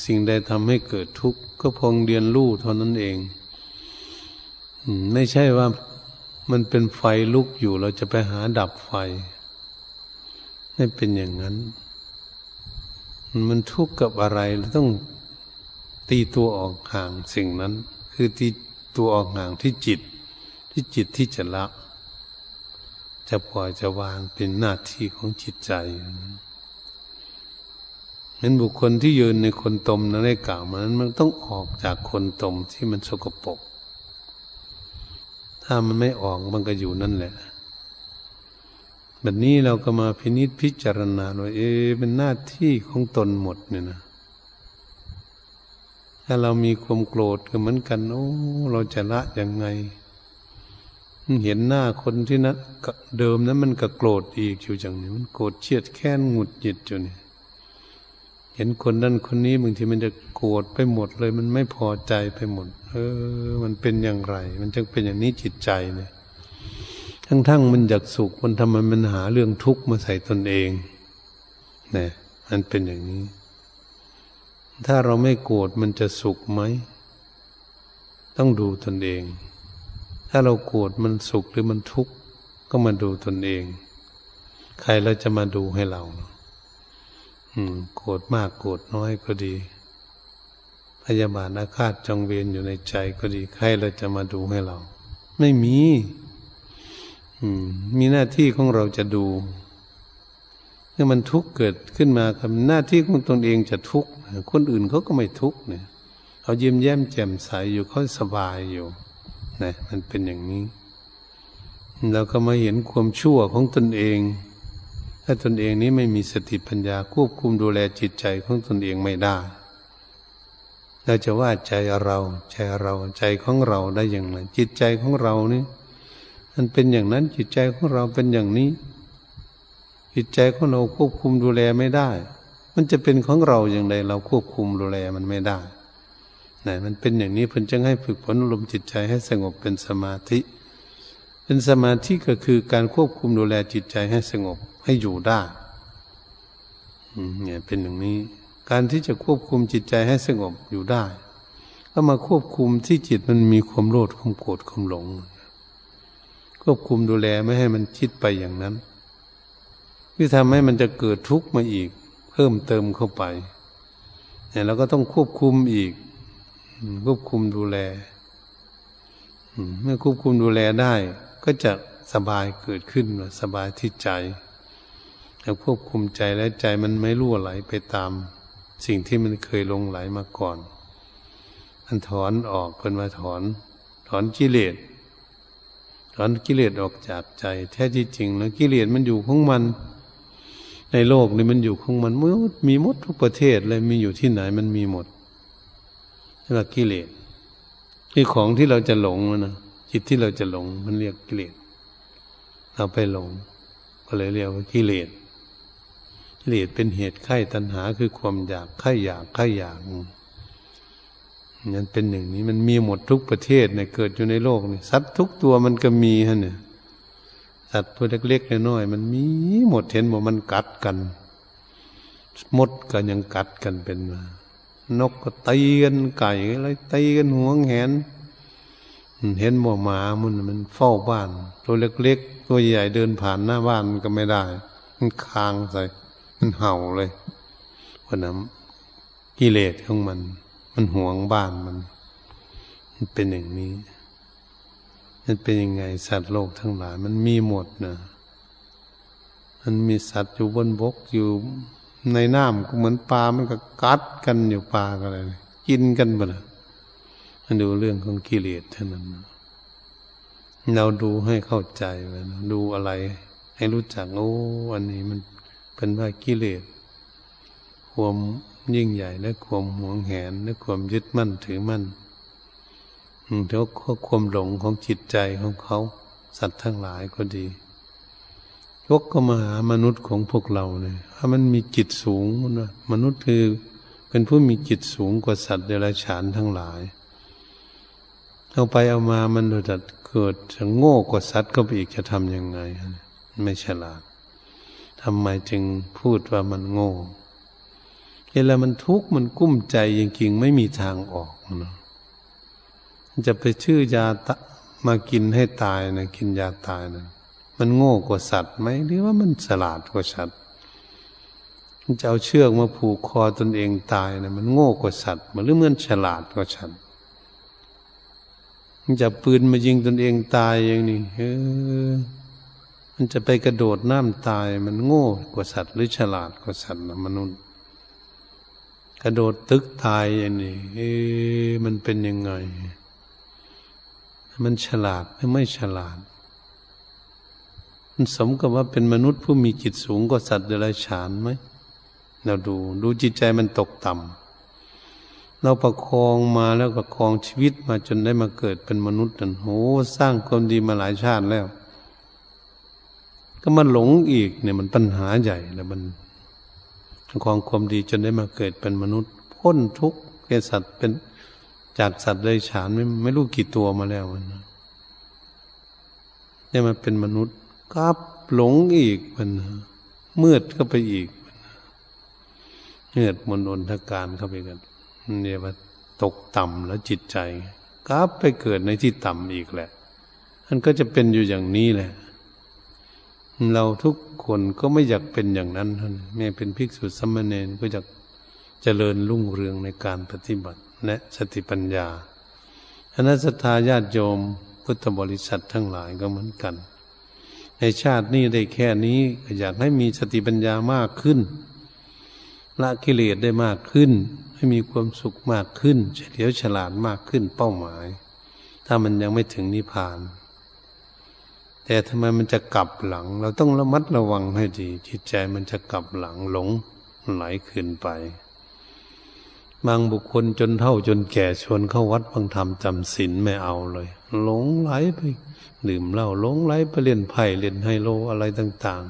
Speaker 1: สิ่งใดทำให้เกิดทุกข์ก็พองเรียนรู้เท่านั้นเองไม่ใช่ว่ามันเป็นไฟลุกอยู่เราจะไปหาดับไฟ ไม่เป็นอย่างนั้น มันทุกข์กับอะไรเราต้องตีตัวออกห่างสิ่งนั้น คือตีตัวออกห่างที่จิต ที่จิตที่จะละ จะปล่อยจะวางเป็นหน้าที่ของจิตใจเห็นบุคคลที่ยืนในคนตมนั้นได้กล่าวมานั้นมันต้องออกจากคนตมที่มันสกปรกถ้ามันไม่ออกมันก็อยู่นั่นแหละ บบนี้เราก็มาพินิจพิจารณาว่าเอเป็นหน้าที่ของตนหมดเนี่ยนะ ถ้าเรามีความโกรธก็เหมือนกัน โอ้ เราจะละยังไง เห็นหน้าคนที่นะเดิมนั้นมันก็โกรธอีกอยู่จังนี้ มันโกรธเชียดแค้นหงุดหงิดอยู่นี่เห็นคนนั้นคนนี้บางทีมันจะโกรธไปหมดเลย มันไม่พอใจไปหมด เออ มันเป็นอย่างไร มันจึงเป็นอย่างนี้จิตใจเนี่ย ทั้งๆมันอยากสุขมันทำไมมันหาเรื่องทุกข์มาใส่ตนเองเนี่ยมันเป็นอย่างนี้ ถ้าเราไม่โกรธมันจะสุขไหม ต้องดูตนเอง ถ้าเราโกรธมันสุขหรือมันทุกข์ก็มาดูตนเอง ใครเราจะมาดูให้เรา อืม โกรธมากโกรธน้อยก็ดี พยาบาทอาฆาตจองเวรอยู่ในใจก็ดี ใครเราจะมาดูให้เรา ไม่มี มีหน้าที่ของเราจะดูเมื่อมันทุกข์เกิดขึ้นมาครับหน้าที่ของตนเองจะทุกข์คนอื่นเขาก็ไม่ทุกข์เนี่ยเขายิ้มแย้มแจ่มใสอยู่เขาสบายอยู่นะมันเป็นอย่างนี้เราก็มาเห็นความชั่วของตนเอง ถ้าตนเองนี้ไม่มีสติปัญญาควบคุมดูแลจิตใจของตนเองไม่ได้ เราจะว่าใจเรา ใจเรา ใจของเราได้อย่างไรจิตใจของเรานี่ มันเป็นอย่างนั้นจิตใจของเราเป็นอย่างนี้ จิตใจของเราควบคุมดูแลไม่ได้ มันจะเป็นของเราอย่างไรเราควบคุมดูแลมันไม่ได้นะมันเป็นอย่างนี้เพิ่นจึงให้ฝึกฝนอารมณ์จิตใจให้สงบเป็นสมาธิ เป็นสมาธิก็คือการควบคุมดูแลจิตใจให้สงบให้อยู่ได้เนี่ยเป็นอย่างนี้ การที่จะควบคุมจิตใจให้สงบอยู่ได้ ก็มาควบคุมที่จิตมันมีความโลภความโกรธความหลง ควบคุมดูแลไม่ให้มันคิดไปอย่างนั้นที่ทำให้มันจะเกิดทุกข์มาอีก เพิ่มเติมเข้าไปเนี่ยเราก็ต้องควบคุมอีก ควบคุมดูแลเมื่อควบคุมดูแลได้ ก็จะสบายเกิดขึ้นสบายที่ใจแต่ควบคุมใจและใจมันไม่รั่วไหลไปตาม สิ่งที่มันเคยลงไหลมาก่อน มันถอนออกเป็นมาถอน ถอนกิเลส ถอนกิเลสออกจากใจ แท้ที่จริงแล้วกิเลสมันอยู่ของมัน ในโลกนี้มันอยู่ของมันมืมีหมดทุกประเทศเลยมีอยู่ที่ไหนมันมีหมดนี่แหละกิเลสที่ของที่เราจะหลงนะจิตที่เราจะหลง มันเรียกกิเลสเราไปหลง ก็เลยเรียกว่ากิเลสกิเลสเป็นเหตุไข้ตัณหาคือความอยากไข้อยากไข้อยาก นั่นเป็นหนึ่งนี้มันมีหมดทุกประเทศเนี่ยเกิดอยู่ในโลกนี่สัตว์ทุกตัวมันก็มีฮะเนี่ยสัตว์ตัวเล็กๆน้อยๆมันมีหมดเห็นว่ามันกัดกันมดก็ยังกัดกันเป็นมา นกก็ตีกันไก่อะไรตีกันหัวแหน เห็นบ่หมามันมันเฝ้าบ้าน ตัวเล็กๆ ตัวใหญ่เดินผ่านหน้าบ้านก็ไม่ได้ มันคางใส่ มันเห่าเลยเพราะนั้นกิเลสของมัน มันห่วงบ้านมัน มันเป็นอย่างนี้ มันเป็นยังไง สัตว์โลกทั้งหลาย มันมีหมดนะมันมีสัตว์อยู่บนบกอยู่ในน้ำก็เหมือนปลา มันก็กัดกันอยู่ปลากันเลยกินกันหมดมันดูเรื่องของกิเลสเท่านั้น เราดูให้เข้าใจไว้นะดูอะไร ให้รู้จักโอ้อันนี้มันเป็นว่ากิเลสความ ยิ่งใหญ่และความหวงแหนและความยึดมั่นถือมั่นแล้วก็ความหลงของจิตใจของเขาสัตว์ทั้งหลายก็ดียกก็มาหามนุษย์ของพวกเราเนี่ยถ้ามันมีจิตสูงนะมนุษย์คือเป็นผู้มีจิตสูงกว่าสัตว์เดรัจฉานทั้งหลาย เอาไปเอามามันจะเกิดจะโง่กว่าสัตว์ก็ไปอีกจะทำยังไง ไม่ฉลาดทำไมจึงพูดว่ามันโง่ เวลามันทุกข์มันกุ้มใจจริงๆไม่มีทางออกนะจะไปชื่อยาตมากินให้ตายนะกินยาตายนะมันโง่กว่าสัตว์ไหมหรือว่ามันฉลาดกว่าสัตว์มันจะเอาเชือกมาผูกคอตนเองตายนะมันโง่กว่าสัตว์มันหรือเหมือนฉลาดกว่าสัตว์มันจะปืนมายิงตนเองตายอย่างนี้เออมันจะไปกระโดดน้ำตาย มันโง่กว่าสัตว์ หรือฉลาดกว่าสัตว์นะมนุษย์ กระโดดตึกตายอย่างนี้เอ๊มันเป็นยังไง มันฉลาดหรือไม่ฉลาด มันสมกับว่าเป็นมนุษย์ผู้มีจิตสูงกว่าสัตว์เดรัจฉานไหมเราดู ดูจิตใจมันตกต่ำเราประคองมาแล้วประคองชีวิตมาจนได้มาเกิดเป็นมนุษย์นั่นโหสร้างความดีมาหลายชาติแล้ว ก็มาหลงอีกเนี่ยมันปัญหาใหญ่แล้วมัน ประคองความดีจนได้มาเกิดเป็นมนุษย์ พ้นทุกข์เป็นสัตว์เป็นจากสัตว์เลยฉานไม่ไม่รู้กี่ตัวมาแล้วมันเนี่ยมันเป็นมนุษย์กับหลงอีกมันมืดก็ไปอีกเนือดมนอนทการเข้าไปกันเนี่ยว่าตกต่ำแล้วจิตใจกลับไปเกิดในที่ต่ำอีกแหละมันก็จะเป็นอยู่อย่างนี้แหละ เราทุกคนก็ไม่อยากเป็นอย่างนั้นท่านแม่เป็นภิกษุสัมมาเนนก็อยากเจริญรุ่งเรืองในการปฏิบัติและสติปัญญาคณะสัตยาญาติโยมพุทธบริษัททั้งหลายก็เหมือนกัน ในชาตินี้ได้แค่นี้อยากให้มีสติปัญญามากขึ้นละกิเลสได้มากขึ้น ให้มีความสุขมากขึ้น เฉลียวฉลาดมากขึ้นเป้าหมาย ถ้ามันยังไม่ถึงนิพพาน แต่ทำไมมันจะกลับหลัง เราต้องระมัดระวังให้ดี จิตใจมันจะกลับหลังหลงไหลขึ้นไปบางบุคคลจนเท่าจนแก่ชวนเข้าวัดฟังธรรมจำศีลไม่เอาเลย หลงไหลไปดื่มเหล้าหลงไหลไปเล่นไพ่เล่นไฮโลอะไรต่าง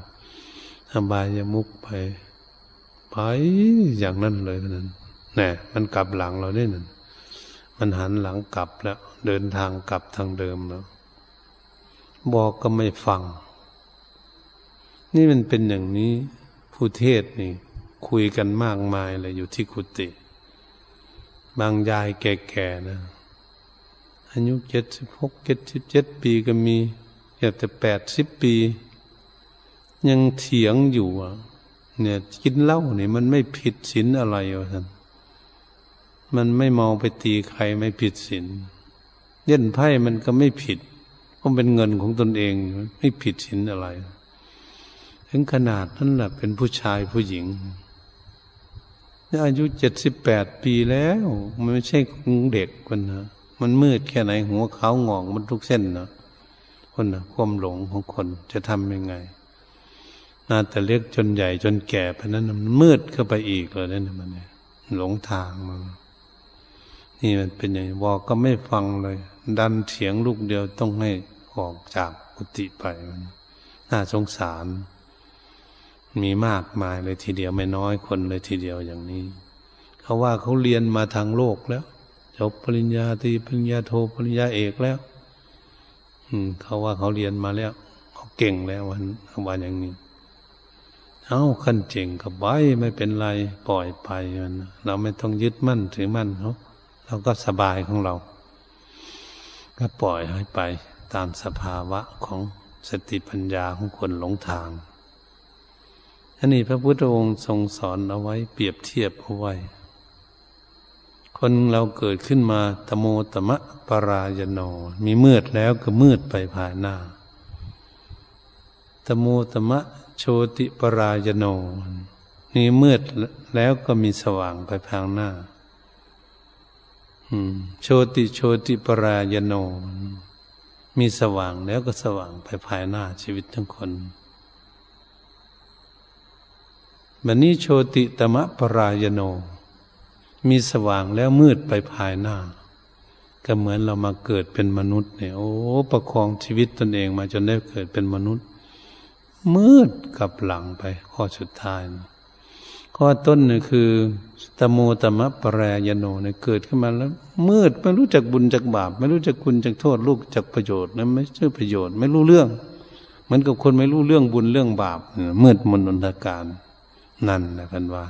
Speaker 1: ๆอบายมุกไปไปอย่างนั้นเลยนั่นแน่มันกลับหลังเราเนี่ยนั่นมันหันหลังกลับแล้ว เดินทางกลับทางเดิมแล้ว บอกก็ไม่ฟัง นี่มันเป็นอย่างนี้ ผู้เทศนี่ คุยกันมากมายเลยอยู่ที่กุฏิบางยายแก่ๆนะอายุเจ็ดสิบหกเจ็ดสิบเจ็ดปีก็มีอยากแต่แปดสิบปี ยังเถียงอยู่อะ เนี่ยกินเหล้าเนี่ยมันไม่ผิดศีลอะไรวะท่านมันไม่เมาไปตีใครไม่ผิดศีลเล่นไพ่มันก็ไม่ผิด เพราะเป็นเงินของตนเอง ไม่ผิดศีลอะไร ถึงขนาดนั้นแหละเป็นผู้ชายผู้หญิงอายุเจ็ดสิบแปดปีแล้ว มันไม่ใช่ของเด็กคนนะมันมืดแค่ไหนหัวเขางอกมันทุกเส้นนะคนนะความหลงของคนจะทำยังไงนาแต่เล็กจนใหญ่จนแก่เพราะนั้นมันมืดเข้าไปอีกเลยนั่นมันเนี่ยหลงทางมานี่มันเป็นอย่างบอกก็ไม่ฟังเลย ดันเถียงลูกเดียวต้องให้ ออกจากกุฏิไปมันน่าสงสาร มีมากมายเลยทีเดียวไม่น้อยคนเลยทีเดียวอย่างนี้ เขาว่าเขาเรียนมาทางโลกแล้วจบปริญญาตรีปริญญาโทปริญญาเอกแล้ว อืม เขาว่าเขาเรียนมาแล้วเขาเก่งแล้ววันวันอย่างนี้เอาขั้นเจ๋งกับไว้ไม่เป็นไรปล่อยไปมันเราไม่ต้องยึดมั่นถือมั่นเขาเราก็สบายของเรา ก็ปล่อยให้ไป ตามสภาวะของสติปัญญาของคนหลงทางอันนี้พระพุทธองค์ทรงสอนเอาไว้เปรียบเทียบเอาไว้ คนเราเกิดขึ้นมาตโมตมะปรายโนมีมืดแล้วก็มืดไปภายหน้า ตโมตมะโชติปรายโนมีมืดแล้วก็มีสว่างไปภายหน้าโชติโชติปรายโน มีสว่างแล้วก็สว่างไปภายหน้าชีวิตทั้งคนมันนี้โชติตมะปรายโน มีสว่างแล้วมืดไปภายหน้า ก็เหมือนเรามาเกิดเป็นมนุษย์เนี่ยโอ้ประคองชีวิตตนเองมาจนได้เกิดเป็นมนุษย์ มืดกับหลังไปข้อสุดท้ายนะ ข้อต้นเนี่ยคือตโมตมะปรายโนเนี่ยเกิดขึ้นมาแล้ว มืดไม่รู้จักบุญจักบาป ไม่รู้จักคุณจักโทษลูกจักประโยชน์นะไม่ใช่ประโยชน์ไม่รู้เรื่องเหมือนกับคนไม่รู้เรื่องบุญเรื่องบาป มืดมนอนทการนั่นนะกันว่า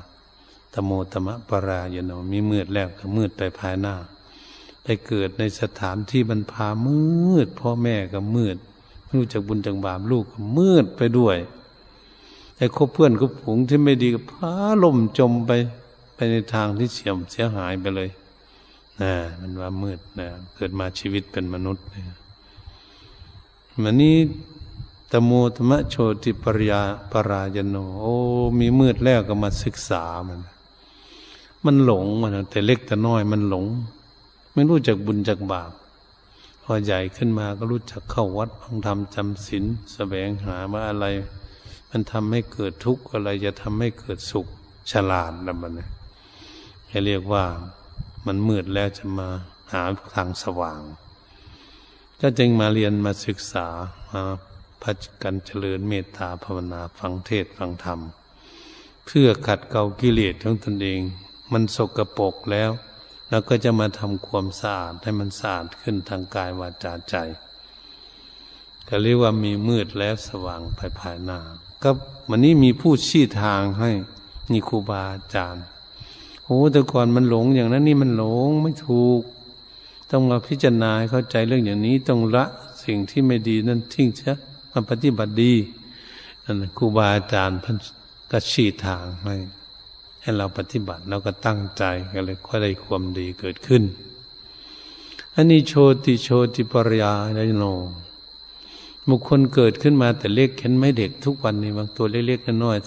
Speaker 1: ตโมตมะปรายโนมีมืดแล้วก็มืดไปภายหน้าไปเกิดในสถานที่บรรพามืด พ่อแม่ก็มืด ไม่รู้จักบุญจักบาปลูกก็มืดไปด้วย ไอ้คบเพื่อนคบผงที่ไม่ดีก็พาล่มจมไปไปในทางที่เสียมเสียหายไปเลยนะมันว่ามืดนะเกิดมาชีวิตเป็นมนุษย์เนี่ยมันนี้ตโมธรรมโชติปริยาปรายโนโอ้มีมืดแล้วก็มาศึกษามัน มันหลงมันแต่เล็กแต่น้อยมันหลง ไม่รู้จักบุญจักบาปพอใหญ่ขึ้นมาก็รู้จักเข้าวัดฟังธรรมจำศีลแสวงหาว่าอะไร มันทำให้เกิดทุกข์อะไรจะทำให้เกิดสุขฉลาดนะมันเนี่ยเรียกว่ามันมืดแล้วจะมาหาทางสว่างก็จึงมาเรียนมาศึกษามาพัฒกันเจริญเมตตาภาวนาฟังเทศฟังธรรม เพื่อขัดเกลากิเลสของตนเอง มันสกรปรกแล้วแล้วก็จะมาทำความสะอาดให้มันสะอาดขึ้นทางกายวาจาใจก็เรียกว่ามีมืดแล้วสว่างภายภายหน้า ก็วันนี้มีผู้ชี้ทางให้นี่ครูบาอาจารย์โอ้แต่ก่อนมันหลงอย่างนั้นนี่มันหลงไม่ถูก ต้องมาพิจารณาเข้าใจเรื่องอย่างนี้ต้องละสิ่งที่ไม่ดีนั่นทิ้งเชะมาปฏิบัติดีนั่นครูบาอาจารย์พันก็ชี้ทางให้ให้เราปฏิบัติเราก็ตั้งใจก็เลยค่อยได้ความดีเกิดขึ้นอันนี้โชติโชติปริยาไดโน บุคคลเกิดขึ้นมาแต่เล็กเห็นไม่เด็กทุกวันนี้บางตัวเล็กๆน้อย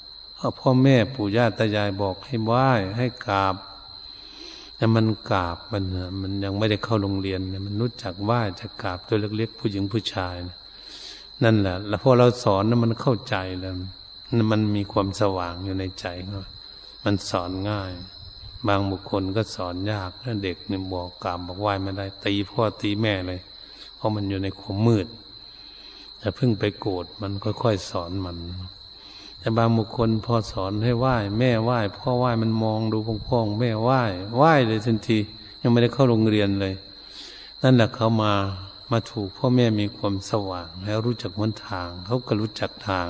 Speaker 1: ๆพ่อแม่ปู่ย่าตายายบอกให้ไหว้ให้กราบแต่มันกราบมันมันยังไม่ได้เข้าโรงเรียนมันรู้จักไหว้จะกราบตัวเล็กๆผู้หญิงผู้ชายนั่นแหละ แล้วพอเราสอนนั้นมันเข้าใจแล้วมันมีความสว่างอยู่ในใจเขามันสอนง่าย บางบุคคลก็สอนยากถ้าเด็กเนี่ยบอกกรรมบอกไหว้ไม่ได้ตีพ่อตีแม่เลย เพราะมันอยู่ในความมืด อย่าเพิ่งไปโกรธมันค่อยๆสอนมัน แต่บางบุคคลพอสอนให้ไหว้แม่ไหว้พ่อไหว้มันมองดูพ่องๆแม่ไหว้ไหว้เลยทันที ยังไม่ได้เข้าโรงเรียนเลย นั่นแหละเขามามาถูกพ่อแม่มีความสว่าง แล้วรู้จักหนทาง เขาก็รู้จักทาง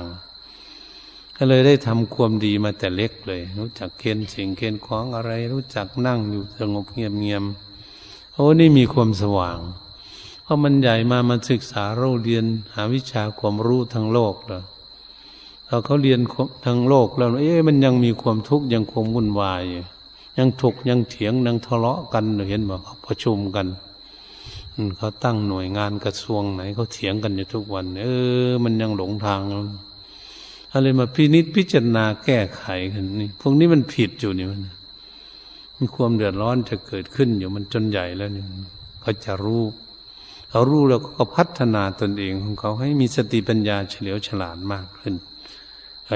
Speaker 1: ก็เลยได้ทำความดีมาแต่เล็กเลย รู้จักเค้นสิ่งเค้นคล้องอะไร รู้จักนั่งอยู่สงบเงียบเงียบโอ้นี่มีความสว่าง พราะมันใหญ่มามาศึกษาเราเรียนหาวิชาความรู้ทั้งโลกแล้วเราเขาเรียนทั้งโลกแล้ว เอ๊ะมันยังมีความทุกข์ยังคงวุ่นวายยังถกยังเถียงยังทะเลาะกันเห็นบอกเขาประชุมกันเขาตั้งหน่วยงานกระทรวงไหนเขาเถียงกันอยู่ทุกวัน เออ มันยังหลงทางอะไรมาพินิจพิจารณาแก้ไขกันนี่พวกนี้มันผิดอยู่นี่มันมีความเดือดร้อนจะเกิดขึ้นอยู่มันจนใหญ่แล้วนี่เขาจะรู้ เขารู้แล้วก็พัฒนาตนเองของเขาให้มีสติปัญญาเฉลียวฉลาดมากขึ้น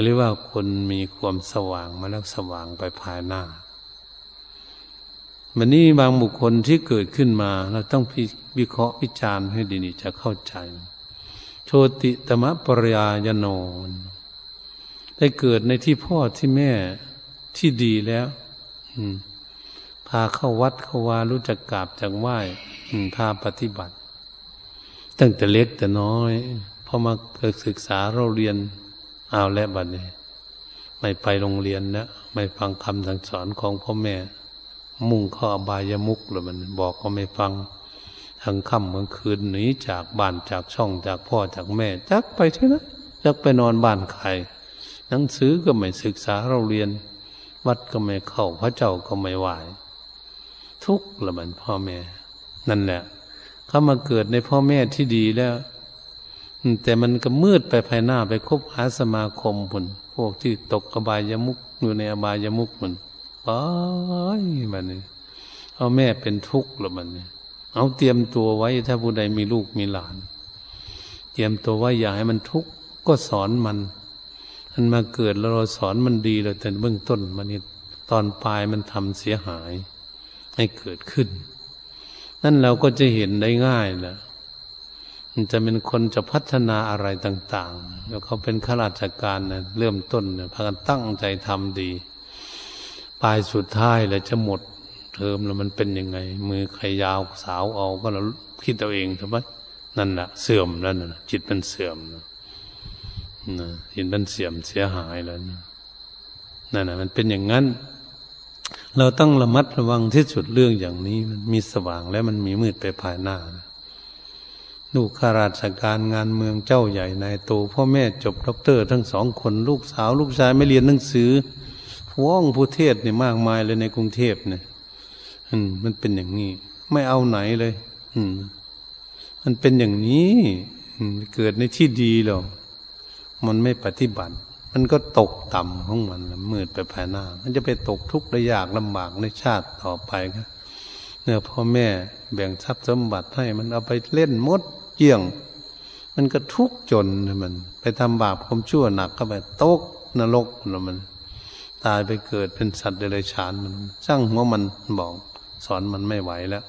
Speaker 1: เรียกว่าคนมีความสว่างมาแล้วสว่างไปภายหน้าวันนี้บางบุคคลที่เกิดขึ้นมา เราต้องวิเคราะห์วิจารณ์ให้ดีๆจะเข้าใจ โชติตมะปรยายโนได้เกิดในที่พ่อที่แม่ที่ดีแล้วพาเข้าวัดเข้าวารู้จักกราบจักไหว้พาปฏิบัติ ตั้งแต่เล็กแต่น้อยพอมาเกิดศึกษาเราเรียนเอาแล้วบัดนี้ ไม่ไปโรงเรียนนะไม่ฟังคำสั่งสอนของพ่อแม่ มุ่งข้อบายมุกเลยมัน บอกก็ไม่ฟังทั้งค่ำเมื่อคืนหนีจากบ้านจากช่องจากพ่อจากแม่จักไปใช่ไหมจักไปนอนบ้านใครหนังสือก็ไม่ศึกษาเราเรียน วัดก็ไม่เข้าพระเจ้าก็ไม่ไหวทุกข์ละมันพ่อแม่ นั่นแหละ เขามาเกิดในพ่อแม่ที่ดีแล้ว แต่มันก็มืดไปภายหน้าไปคบหาสมาคมผลพวกที่ตกอบายามุกอยู่ในอบายามุกมันไปมันนี่เอาแม่เป็นทุกข์ละมันนี่เอาเตรียมตัวไว้ถ้าผู้ใดมีลูกมีหลาน เตรียมตัวไว้อย่าให้มันทุกข์ก็สอนมันมันมาเกิดแล้วเราสอนมันดีเลยแต่เบื้องต้นมันนี่ตอนปลายมันทำเสียหายให้เกิดขึ้น นั่นเราก็จะเห็นได้ง่ายแหละมันจะเป็นคนจะพัฒนาอะไรต่าง ๆ แล้วเขาเป็นข้าราชการนะเริ่มต้นเนี่ยพากันตั้งใจทำดี ปลายสุดท้ายแล้วจะหมด เทอมแล้วมันเป็นยังไง มือใครยาวสาวเอาก็เราคิดเอาเองถูกไหมนั่นแหละเสื่อมแล้วนะจิตมันเสื่อมนะเห็นมันเสียมเสียหายแล้วนั่นนะมันเป็นอย่างนั้น เราต้องระมัดระวังที่สุดเรื่องอย่างนี้ มันมีสว่างแล้วมันมีมืดไปภายหน้าลูกข้าราชการงานเมืองเจ้าใหญ่นายโตพ่อแม่จบด็อกเตอร์ทั้งสองคนลูกสาว ลูกชายไม่เรียนหนังสือพ้องผู้เทศเนี่ยมากมายเลยในกรุงเทพเนี่ยมันเป็นอย่างนี้ ไม่เอาไหนเลย อืม มันเป็นอย่างนี้เกิดในที่ดีหรอกมันไม่ปฏิบัติ มันก็ตกต่ำของมันมืดไปภายหน้า มันจะไปตกทุกข์ระยากลำบากในชาติต่อไปครับเนี่ยพ่อแม่แบ่งทรัพย์สมบัติให้มันเอาไปเล่นมดเกี่ยง มันก็ทุกข์จนมัน ไปทำบาปความชั่วหนักก็ไปตกนรกนะมัน ตายไปเกิดเป็นสัตว์เดรัจฉานมันช่างหัวมันบอกสอนมันไม่ไหวแล้ว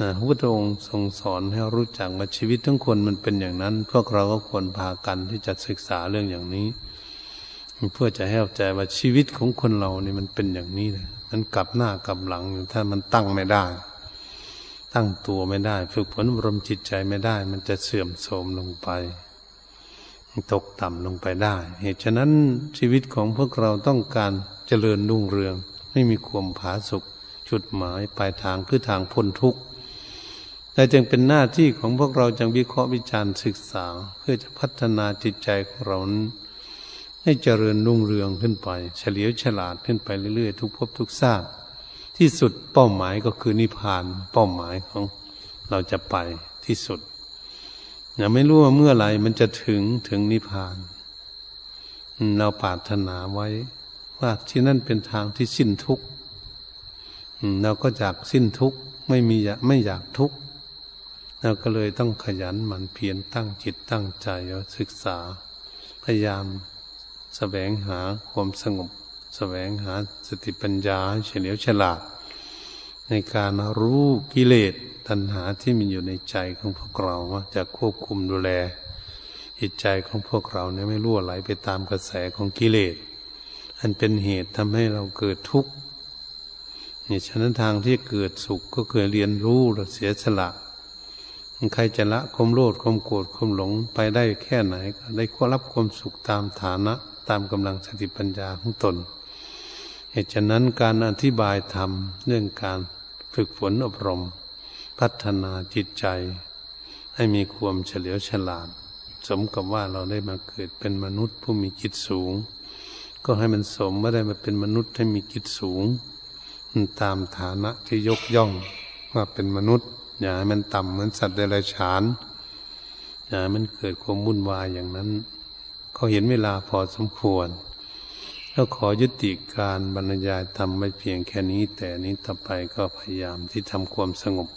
Speaker 1: นะพระพุทธองค์ทรงสอนให้รู้จักว่าชีวิตทั้งคนมันเป็นอย่างนั้น พวกเราก็ควรพากันที่จะศึกษาเรื่องอย่างนี้ เพื่อจะให้เข้าใจว่าชีวิตของคนเรานี่มันเป็นอย่างนี้นะมันกลับหน้ากลับหลังถ้ามันตั้งไม่ได้ ตั้งตัวไม่ได้ ฝึกฝนอบรมจิตใจไม่ได้ มันจะเสื่อมโทรมลงไป ตกต่ำลงไปได้ เหตุฉะนั้นชีวิตของพวกเราต้องการเจริญรุ่งเรือง ไม่มีความผาสุกจุดหมายปลายทางคือทางพ้นทุกข์แต่จึงเป็นหน้าที่ของพวกเราจังวิเคราะห์วิจารณ์ศึกษา เพื่อจะพัฒนาจิตใจของเรา ให้เจริญรุ่งเรืองขึ้นไป เฉลียวฉลาดขึ้นไปเรื่อยๆ ทุกภพทุกชาติที่สุดเป้าหมายก็คือนิพพานเป้าหมายของเราจะไปที่สุดอย่าไม่รู้ว่าเมื่อไหร่มันจะถึงถึงนิพพาน เราปรารถนาไว้ ว่าที่นั่นเป็นทางที่สิ้นทุกข์เราก็อยากสิ้นทุกข์ไม่มีอยากไม่อยากทุกข์เราก็เลยต้องขยันหมั่นเพียรตั้งจิตตั้งใจศึกษา พยายาม แสวงหาความสงบแสวงหาสติปัญญาเฉลียวฉลาด ในการรู้กิเลสตัณหาที่มีอยู่ในใจของพวกเราว่าจะควบคุมดูแลจิตใจของพวกเราเนี่ยไม่รั่วไหลไปตามกระแสของกิเลส อันเป็นเหตุทำให้เราเกิดทุกข์นี่ฉะนั้นทางที่เกิดสุขก็เกิดเรียนรู้และเสียสละใครจะละความโลภความโกรธความหลงไปได้แค่ไหนก็ได้ควรับความสุขตามฐานะ ตามกำลังสติปัญญาของตน เหตุฉะนั้นการอธิบายธรรมเรื่องการฝึกฝนอบรม พัฒนาจิตใจ ให้มีความเฉลียวฉลาด สมกับว่าเราได้มาเกิดเป็นมนุษย์ผู้มีจิตสูง ก็ให้มันสมว่าได้มาเป็นมนุษย์ให้มีจิตสูง ตามฐานะที่ยกย่องว่าเป็นมนุษย์ อย่าให้มันต่ำเหมือนสัตว์เดรัจฉานอย่าให้มันเกิดความวุ่นวายอย่างนั้น เขาเห็นเวลาพอสมควรแล้วขอยุติการบรรยายทำไม่เพียงแค่นี้ แต่นี้ต่อไปก็พยายามที่ทำความสงบ